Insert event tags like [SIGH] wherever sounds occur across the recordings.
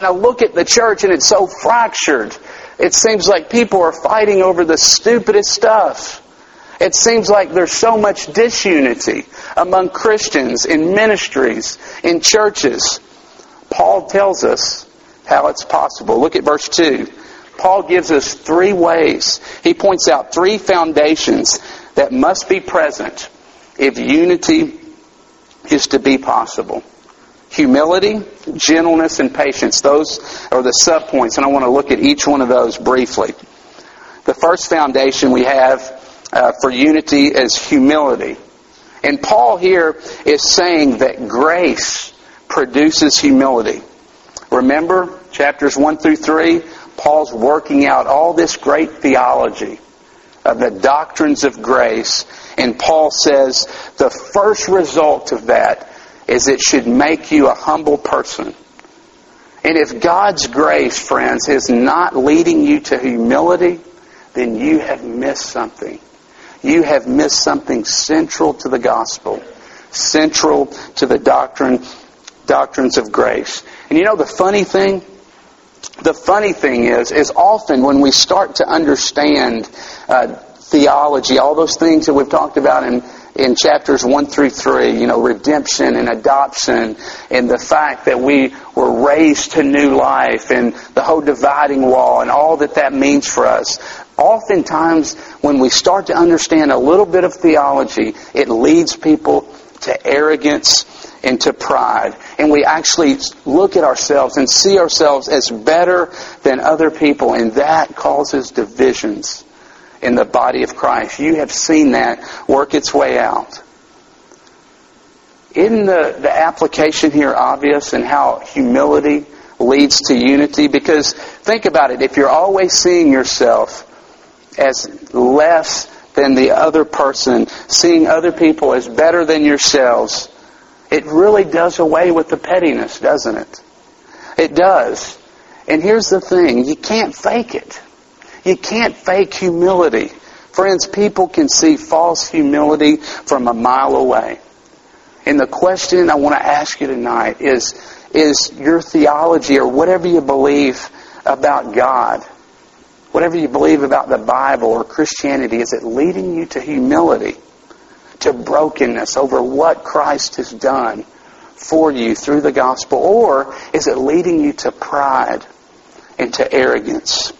I look at the church and it's so fractured. It seems like people are fighting over the stupidest stuff. It seems like there's so much disunity among Christians in ministries, in churches. Paul tells us how it's possible. Look at verse 2. Paul gives us three ways. He points out three foundations that must be present if unity is to be possible humility, gentleness, and patience. Those are the subpoints, and I want to look at each one of those briefly. The first foundation we have uh, for unity is humility. And Paul here is saying that grace produces humility. Remember, chapters 1 through 3, Paul's working out all this great theology of the doctrines of grace. And Paul says the first result of that is it should make you a humble person. And if God's grace, friends, is not leading you to humility, then you have missed something. You have missed something central to the gospel, central to the doctrine, doctrines of grace. And you know the funny thing? The funny thing is, is often when we start to understand uh, theology, all those things that we've talked about in in chapters 1 through 3, you know, redemption and adoption and the fact that we were raised to new life and the whole dividing wall and all that that means for us. Oftentimes, when we start to understand a little bit of theology, it leads people to arrogance and to pride. And we actually look at ourselves and see ourselves as better than other people, and that causes divisions in the body of Christ. You have seen that work its way out. Isn't the, the application here obvious and how humility leads to unity? Because think about it. If you're always seeing yourself as less than the other person, seeing other people as better than yourselves, it really does away with the pettiness, doesn't it? It does. And here's the thing. You can't fake it. You can't fake humility. Friends, people can see false humility from a mile away. And the question I want to ask you tonight is, is your theology or whatever you believe about God, whatever you believe about the Bible or Christianity, is it leading you to humility, to brokenness over what Christ has done for you through the gospel? Or is it leading you to pride and to arrogance?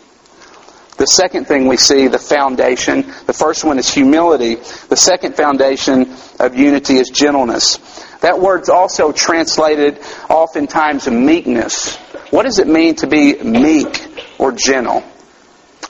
The second thing we see, the foundation, the first one is humility. The second foundation of unity is gentleness. That word's also translated oftentimes meekness. What does it mean to be meek or gentle?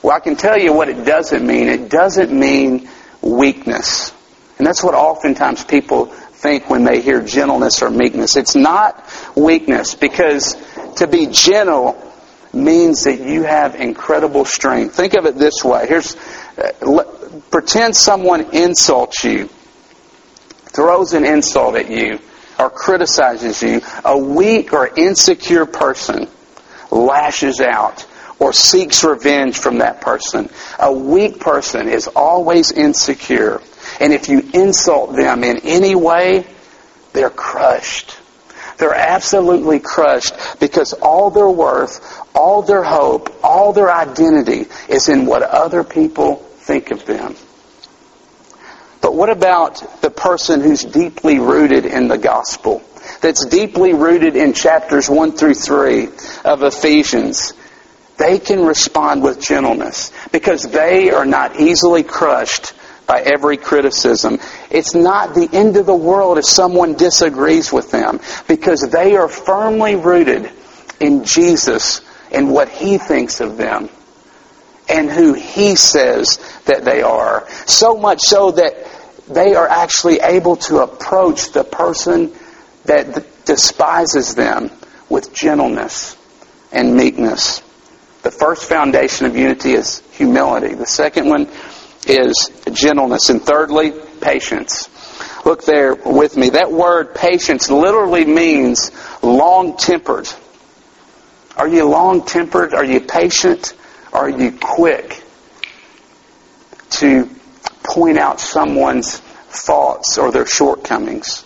Well, I can tell you what it doesn't mean. It doesn't mean weakness. And that's what oftentimes people think when they hear gentleness or meekness. It's not weakness because to be gentle means that you have incredible strength. Think of it this way. Here's, uh, pretend someone insults you, throws an insult at you, or criticizes you. A weak or insecure person lashes out or seeks revenge from that person. A weak person is always insecure. And if you insult them in any way, they're crushed. They're absolutely crushed because all their worth, all their hope, all their identity is in what other people think of them. But what about the person who's deeply rooted in the gospel? That's deeply rooted in chapters 1 through 3 of Ephesians. They can respond with gentleness because they are not easily crushed by every criticism. It's not the end of the world if someone disagrees with them because they are firmly rooted in Jesus and what He thinks of them and who He says that they are. So much so that they are actually able to approach the person that despises them with gentleness and meekness. The first foundation of unity is humility. The second one is gentleness. And thirdly, patience. Look there with me. That word patience literally means long tempered. Are you long tempered? Are you patient? Are you quick to point out someone's faults or their shortcomings?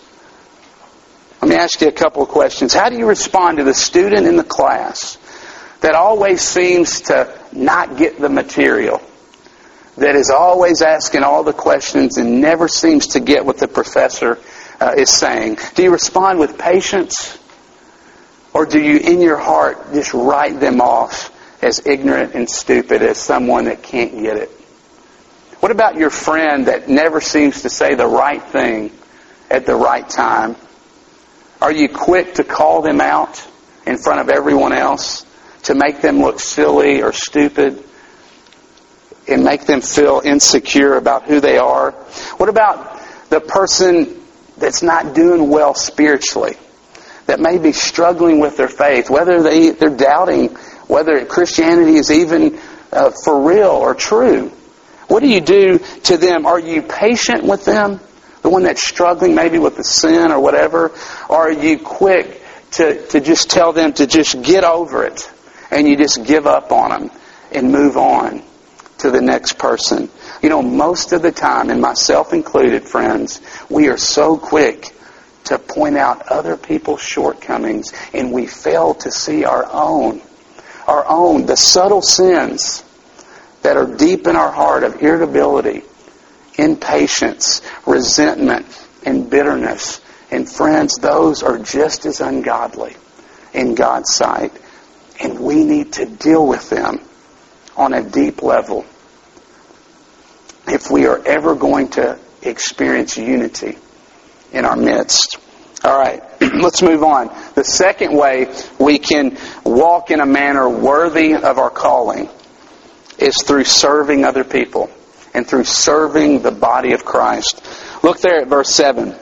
Let me ask you a couple of questions. How do you respond to the student in the class that always seems to not get the material? That is always asking all the questions and never seems to get what the professor uh, is saying? Do you respond with patience? Or do you, in your heart, just write them off as ignorant and stupid as someone that can't get it? What about your friend that never seems to say the right thing at the right time? Are you quick to call them out in front of everyone else to make them look silly or stupid and make them feel insecure about who they are? What about the person that's not doing well spiritually? That may be struggling with their faith, whether they, they're doubting whether Christianity is even uh, for real or true. What do you do to them? Are you patient with them? The one that's struggling maybe with the sin or whatever? Or are you quick to, to just tell them to just get over it and you just give up on them and move on to the next person? You know, most of the time, and myself included, friends, we are so quick to point out other people's shortcomings and we fail to see our own. Our own, the subtle sins that are deep in our heart of irritability, impatience, resentment, and bitterness. And friends, those are just as ungodly in God's sight. And we need to deal with them on a deep level if we are ever going to experience unity in our midst. All right, [CLEARS THROAT] let's move on. The second way we can walk in a manner worthy of our calling is through serving other people and through serving the body of Christ. Look there at verse 7.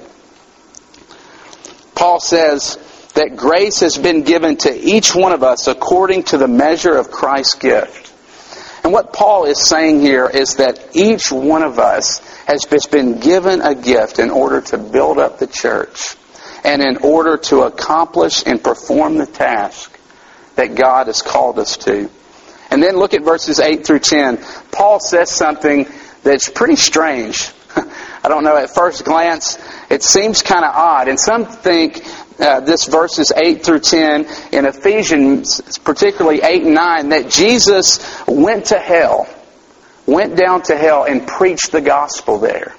Paul says that grace has been given to each one of us according to the measure of Christ's gift. And what Paul is saying here is that each one of us has been given a gift in order to build up the church and in order to accomplish and perform the task that God has called us to. And then look at verses 8 through 10. Paul says something that's pretty strange. [LAUGHS] I don't know, at first glance, it seems kind of odd. And some think uh, this verses 8 through 10 in Ephesians, particularly 8 and 9, that Jesus went to hell, went down to hell and preached the gospel there.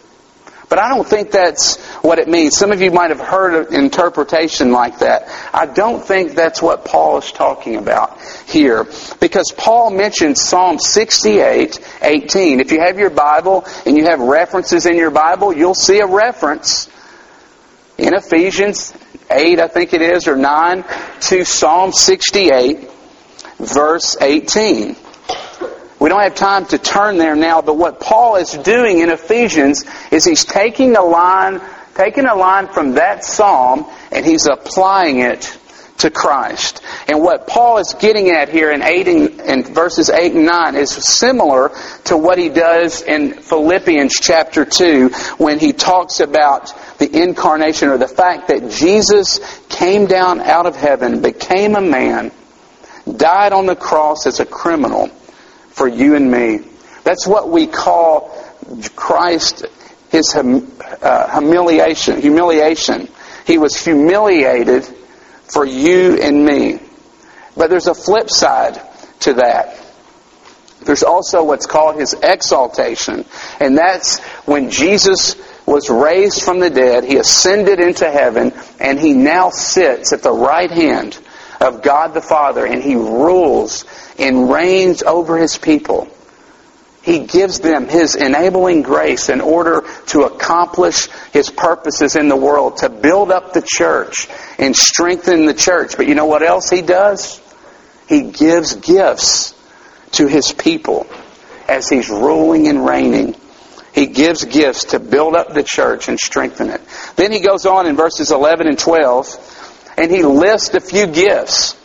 But I don't think that's what it means. Some of you might have heard an interpretation like that. I don't think that's what Paul is talking about here. Because Paul mentions Psalm 68, 18. If you have your Bible and you have references in your Bible, you'll see a reference in Ephesians 8, I think it is, or 9, to Psalm 68, verse 18. We don't have time to turn there now, but what Paul is doing in Ephesians is he's taking a line, taking a line from that psalm and he's applying it to Christ. And what Paul is getting at here in, eight and, in verses 8 and 9 is similar to what he does in Philippians chapter 2 when he talks about incarnation or the fact that Jesus came down out of heaven, became a man, died on the cross as a criminal, for you and me. That's what we call Christ, his hum, uh, humiliation. Humiliation. He was humiliated for you and me. But there's a flip side to that. There's also what's called his exaltation. And that's when Jesus was raised from the dead, he ascended into heaven, and he now sits at the right hand of God the Father, and he rules and reigns over his people. He gives them his enabling grace in order to accomplish his purposes in the world, to build up the church and strengthen the church. But you know what else he does? He gives gifts to his people as he's ruling and reigning. He gives gifts to build up the church and strengthen it. Then he goes on in verses 11 and 12 and he lists a few gifts.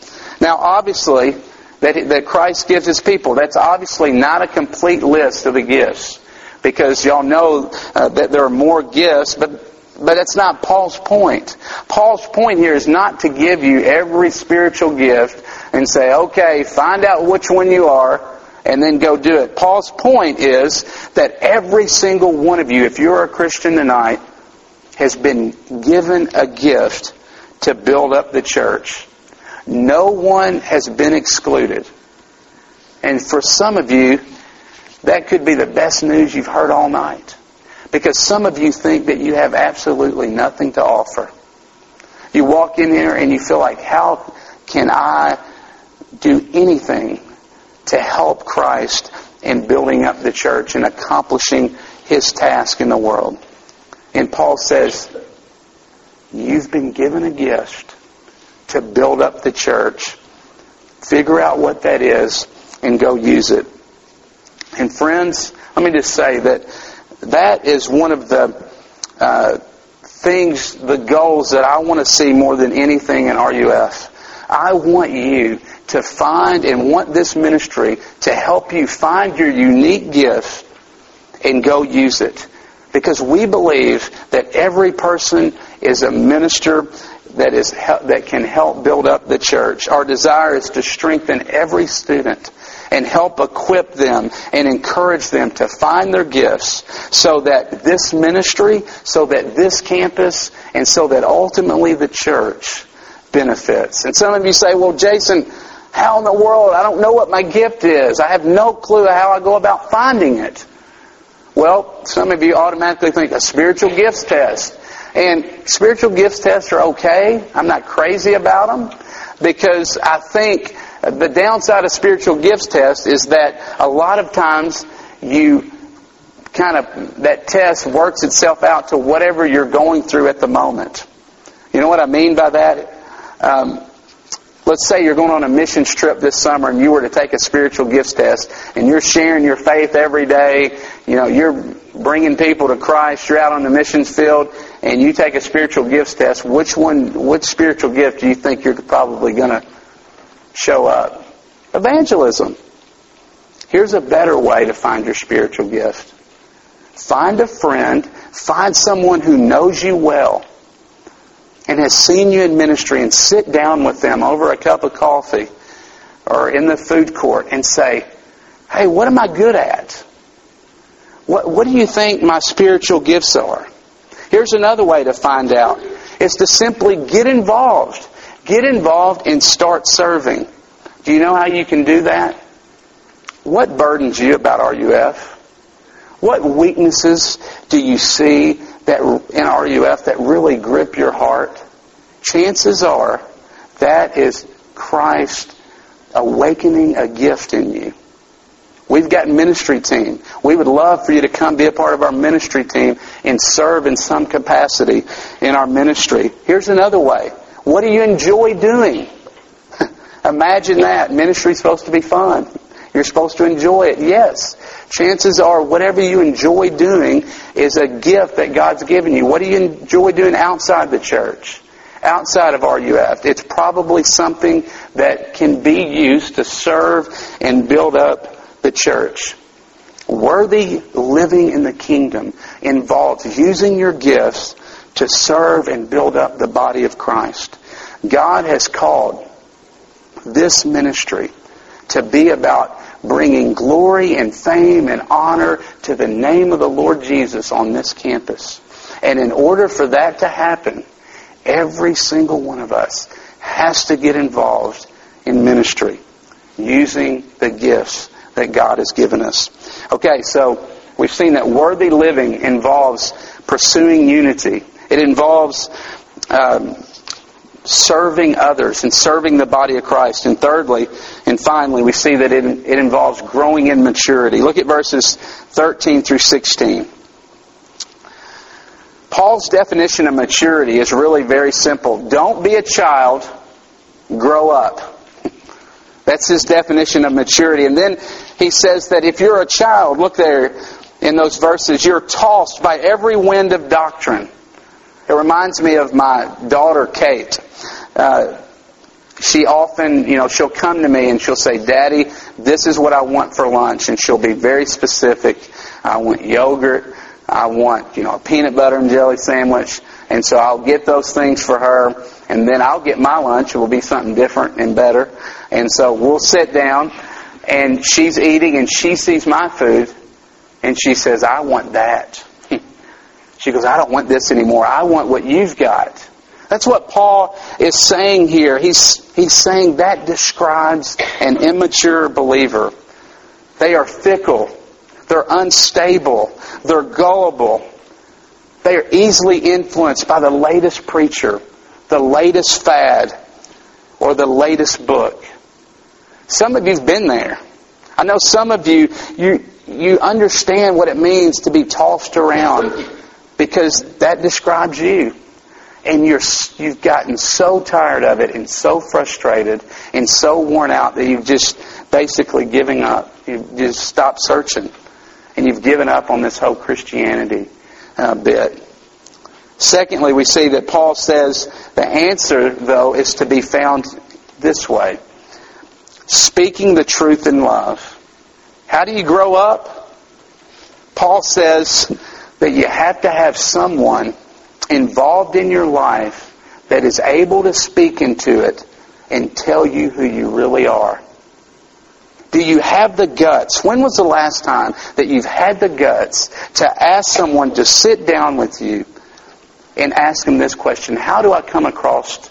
Now obviously, that, that Christ gives his people. That's obviously not a complete list of the gifts because y'all know uh, that there are more gifts, but but that's not Paul's point. Paul's point here is not to give you every spiritual gift and say, okay, find out which one you are and then go do it. Paul's point is that every single one of you, if you're a Christian tonight, has been given a gift to build up the church. No one has been excluded. And for some of you, that could be the best news you've heard all night. Because some of you think that you have absolutely nothing to offer. You walk in here and you feel like, how can I do anything to help Christ in building up the church and accomplishing his task in the world? And Paul says, you've been given a gift to build up the church. Figure out what that is and go use it. And friends, let me just say that that is one of the uh, things, the goals that I want to see more than anything in RUF. I want you to find and want this ministry to help you find your unique gifts and go use it. Because we believe that every person is a minister that is that can help build up the church. Our desire is to strengthen every student and help equip them and encourage them to find their gifts so that this ministry, so that this campus, and so that ultimately the church benefits. And some of you say, well, Jason, how in the world? I don't know what my gift is. I have no clue how I go about finding it. Well, some of you automatically think a spiritual gifts test. And spiritual gifts tests are okay. I'm not crazy about them because I think the downside of spiritual gifts test is that a lot of times you kind of, that test works itself out to whatever you're going through at the moment. You know what I mean by that? Um, let's say you're going on a missions trip this summer and you were to take a spiritual gifts test and you're sharing your faith every day. You know, you're bringing people to Christ. You're out on the missions field and you take a spiritual gifts test. Which one, which spiritual gift do you think you're probably going to show up? Evangelism. Here's a better way to find your spiritual gift. Find a friend, find someone who knows you well and has seen you in ministry and sit down with them over a cup of coffee or in the food court and say, hey, what am I good at? What, what do you think my spiritual gifts are? Here's another way to find out. Is to simply get involved. Get involved and start serving. Do you know how you can do that? What burdens you about RUF? What weaknesses do you see that in RUF that really grip your heart? Chances are that is Christ awakening a gift in you. We've got ministry team. We would love for you to come be a part of our ministry team and serve in some capacity in our ministry. Here's another way. What do you enjoy doing? [LAUGHS] Imagine that. Ministry is supposed to be fun. You're supposed to enjoy it. Yes. Chances are whatever you enjoy doing is a gift that God's given you. What do you enjoy doing outside the church? Outside of RUF? It's probably something that can be used to serve and build up the church. Worthy living in the kingdom involves using your gifts to serve and build up the body of Christ. God has called this ministry to be about bringing glory and fame and honor to the name of the Lord Jesus on this campus. And in order for that to happen, every single one of us has to get involved in ministry using the gifts that God has given us. Okay, so we've seen that worthy living involves pursuing unity. It involves um, serving others and serving the body of Christ. And thirdly, and finally, we see that it, it involves growing in maturity. Look at verses 13 through 16. Paul's definition of maturity is really very simple. Don't be a child, grow up. [LAUGHS] That's his definition of maturity. And then he says that if you're a child, look there in those verses, you're tossed by every wind of doctrine. It reminds me of my daughter, Kate. Uh, she often, you know, she'll come to me and she'll say, Daddy, this is what I want for lunch. And she'll be very specific. I want yogurt. I want, you know, a peanut butter and jelly sandwich. And so I'll get those things for her. And then I'll get my lunch. It will be something different and better. And so we'll sit down and she's eating and she sees my food and she says, I want that. She goes, I don't want this anymore. I want what you've got. That's what Paul is saying here. He's, he's saying that describes an immature believer. They are fickle. They're unstable. They're gullible. They are easily influenced by the latest preacher, the latest fad, or the latest book. Some of you've been there. I know some of you, you, you understand what it means to be tossed around because that describes you. And you're, you've gotten so tired of it and so frustrated and so worn out that you've just basically giving up. You've just stopped searching. And you've given up on this whole Christianity uh, bit. Secondly, we see that Paul says the answer, though, is to be found this way speaking the truth in love. How do you grow up? Paul says that you have to have someone involved in your life that is able to speak into it and tell you who you really are. Do you have the guts? When was the last time that you've had the guts to ask someone to sit down with you and ask them this question How do I come across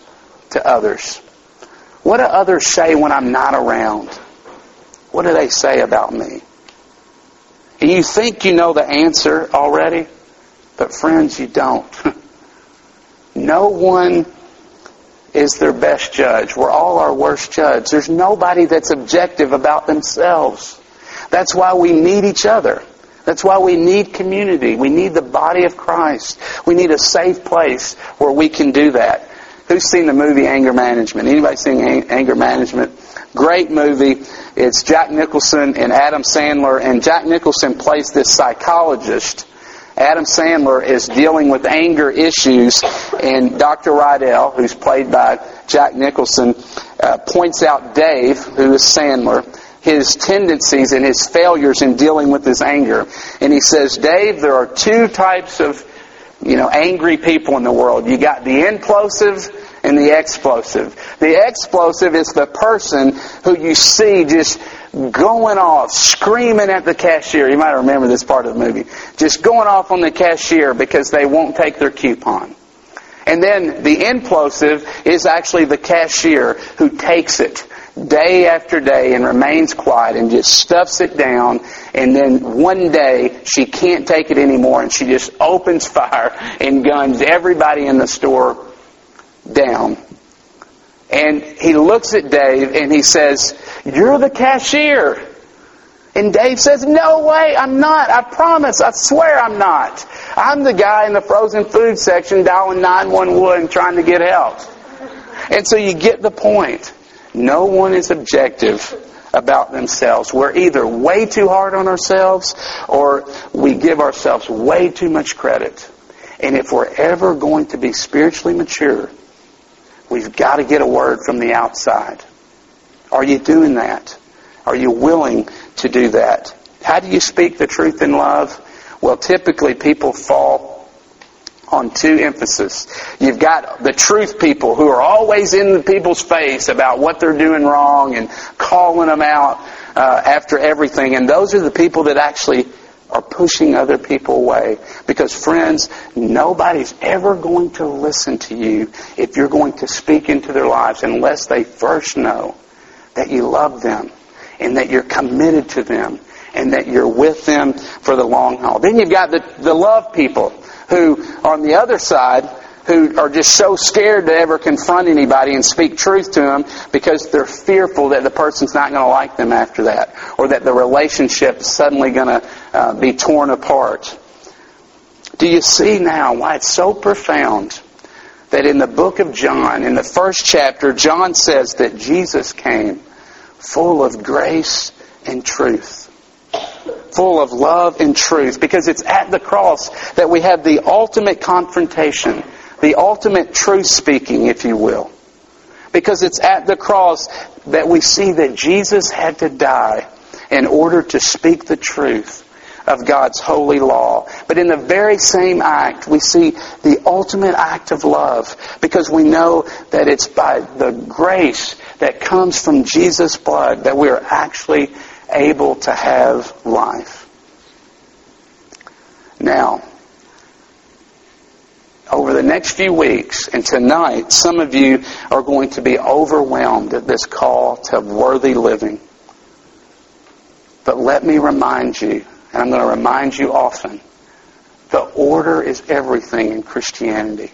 to others? What do others say when I'm not around? What do they say about me? And you think you know the answer already, but friends, you don't. [LAUGHS] no one is their best judge. We're all our worst judge. There's nobody that's objective about themselves. That's why we need each other. That's why we need community. We need the body of Christ. We need a safe place where we can do that. Who's seen the movie Anger Management? Anybody seen Anger Management? Great movie. It's Jack Nicholson and Adam Sandler, and Jack Nicholson plays this psychologist Adam Sandler is dealing with anger issues, and Dr. Rydell, who's played by Jack Nicholson, uh, points out Dave, who is Sandler, his tendencies and his failures in dealing with his anger. And he says, Dave, there are two types of, you know, angry people in the world. You got the implosive and the explosive. The explosive is the person who you see just going off, screaming at the cashier. You might remember this part of the movie. Just going off on the cashier because they won't take their coupon. And then the implosive is actually the cashier who takes it day after day and remains quiet and just stuffs it down. And then one day she can't take it anymore and she just opens [LAUGHS] fire and guns everybody in the store down. And he looks at Dave and he says, You're the cashier. And Dave says, No way, I'm not. I promise. I swear I'm not. I'm the guy in the frozen food section dialing 911 trying to get help. And so you get the point. No one is objective about themselves. We're either way too hard on ourselves or we give ourselves way too much credit. And if we're ever going to be spiritually mature, We've got to get a word from the outside. Are you doing that? Are you willing to do that? How do you speak the truth in love? Well, typically people fall on two emphasis. You've got the truth people who are always in the people's face about what they're doing wrong and calling them out uh, after everything. And those are the people that actually are pushing other people away. Because friends, nobody's ever going to listen to you if you're going to speak into their lives unless they first know that you love them and that you're committed to them and that you're with them for the long haul. Then you've got the, the love people who on the other side who are just so scared to ever confront anybody and speak truth to them because they're fearful that the person's not going to like them after that or that the relationship's suddenly going to uh, be torn apart. Do you see now why it's so profound that in the book of John, in the first chapter, John says that Jesus came full of grace and truth full of love and truth because it's at the cross that we have the ultimate confrontation the ultimate truth speaking, if you will. Because it's at the cross that we see that Jesus had to die in order to speak the truth of God's holy law. But in the very same act, we see the ultimate act of love because we know that it's by the grace that comes from Jesus' blood that we are actually able to have life. Now, over the next few weeks and tonight, some of you are going to be overwhelmed at this call to worthy living. But let me remind you, and I'm going to remind you often, the order is everything in Christianity.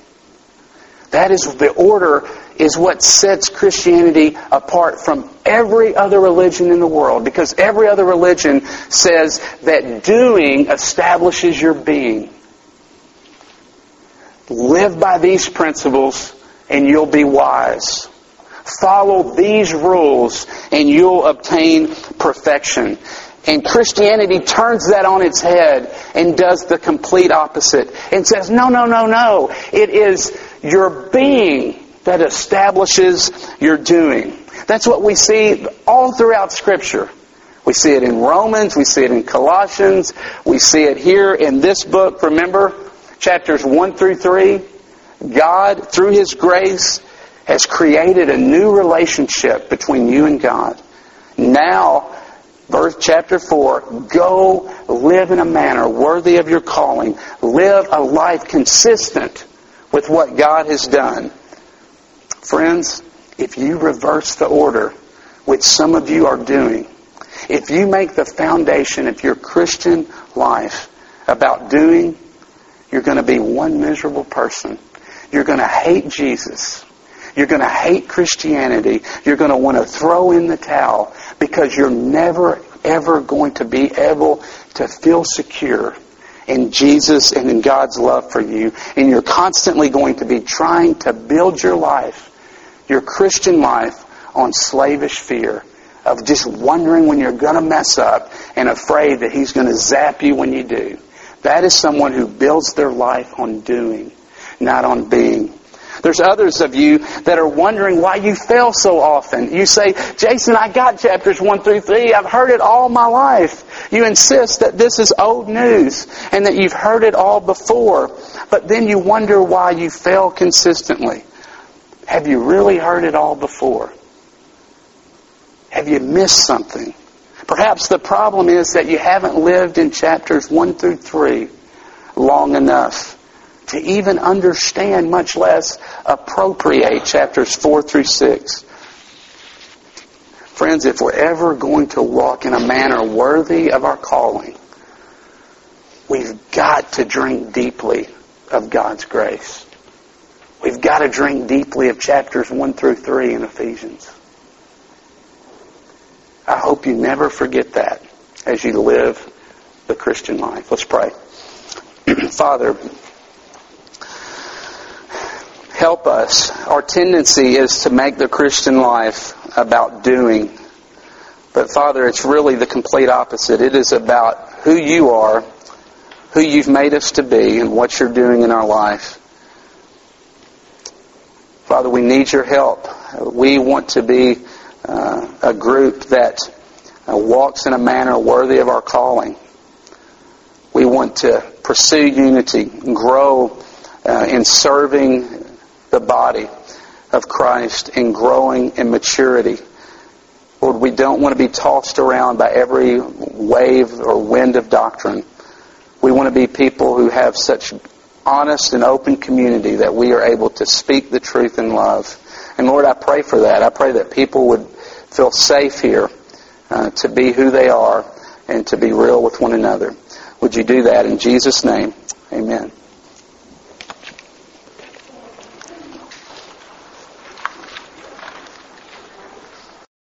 That is the order is what sets Christianity apart from every other religion in the world because every other religion says that doing establishes your being. Live by these principles and you'll be wise. Follow these rules and you'll obtain perfection. And Christianity turns that on its head and does the complete opposite and says, no, no, no, no. It is your being that establishes your doing. That's what we see all throughout Scripture. We see it in Romans, we see it in Colossians, we see it here in this book, remember? Chapters 1 through 3, God, through His grace, has created a new relationship between you and God. Now, verse chapter 4, go live in a manner worthy of your calling. Live a life consistent with what God has done. Friends, if you reverse the order, which some of you are doing, if you make the foundation of your Christian life about doing you're going to be one miserable person. You're going to hate Jesus. You're going to hate Christianity. You're going to want to throw in the towel because you're never, ever going to be able to feel secure in Jesus and in God's love for you. And you're constantly going to be trying to build your life, your Christian life, on slavish fear of just wondering when you're going to mess up and afraid that He's going to zap you when you do. That is someone who builds their life on doing, not on being. There's others of you that are wondering why you fail so often. You say, Jason, I got chapters 1 through 3. I've heard it all my life. You insist that this is old news and that you've heard it all before. But then you wonder why you fail consistently. Have you really heard it all before? Have you missed something? Perhaps the problem is that you haven't lived in chapters 1 through 3 long enough to even understand, much less appropriate chapters 4 through 6. Friends, if we're ever going to walk in a manner worthy of our calling, we've got to drink deeply of God's grace. We've got to drink deeply of chapters 1 through 3 in Ephesians. I hope you never forget that as you live the Christian life. Let's pray. [CLEARS THROAT] Father, help us. Our tendency is to make the Christian life about doing. But Father, it's really the complete opposite. It is about who you are, who you've made us to be, and what you're doing in our life. Father, we need your help. We want to be uh, a group that uh, walks in a manner worthy of our calling. We want to pursue unity, grow uh, in serving the body of Christ, and growing in maturity. Lord, we don't want to be tossed around by every wave or wind of doctrine. We want to be people who have such honest and open community that we are able to speak the truth in love. And Lord, I pray for that. I pray that people would feel safe here uh, to be who they are and to be real with one another. Would you do that in Jesus' name? Amen.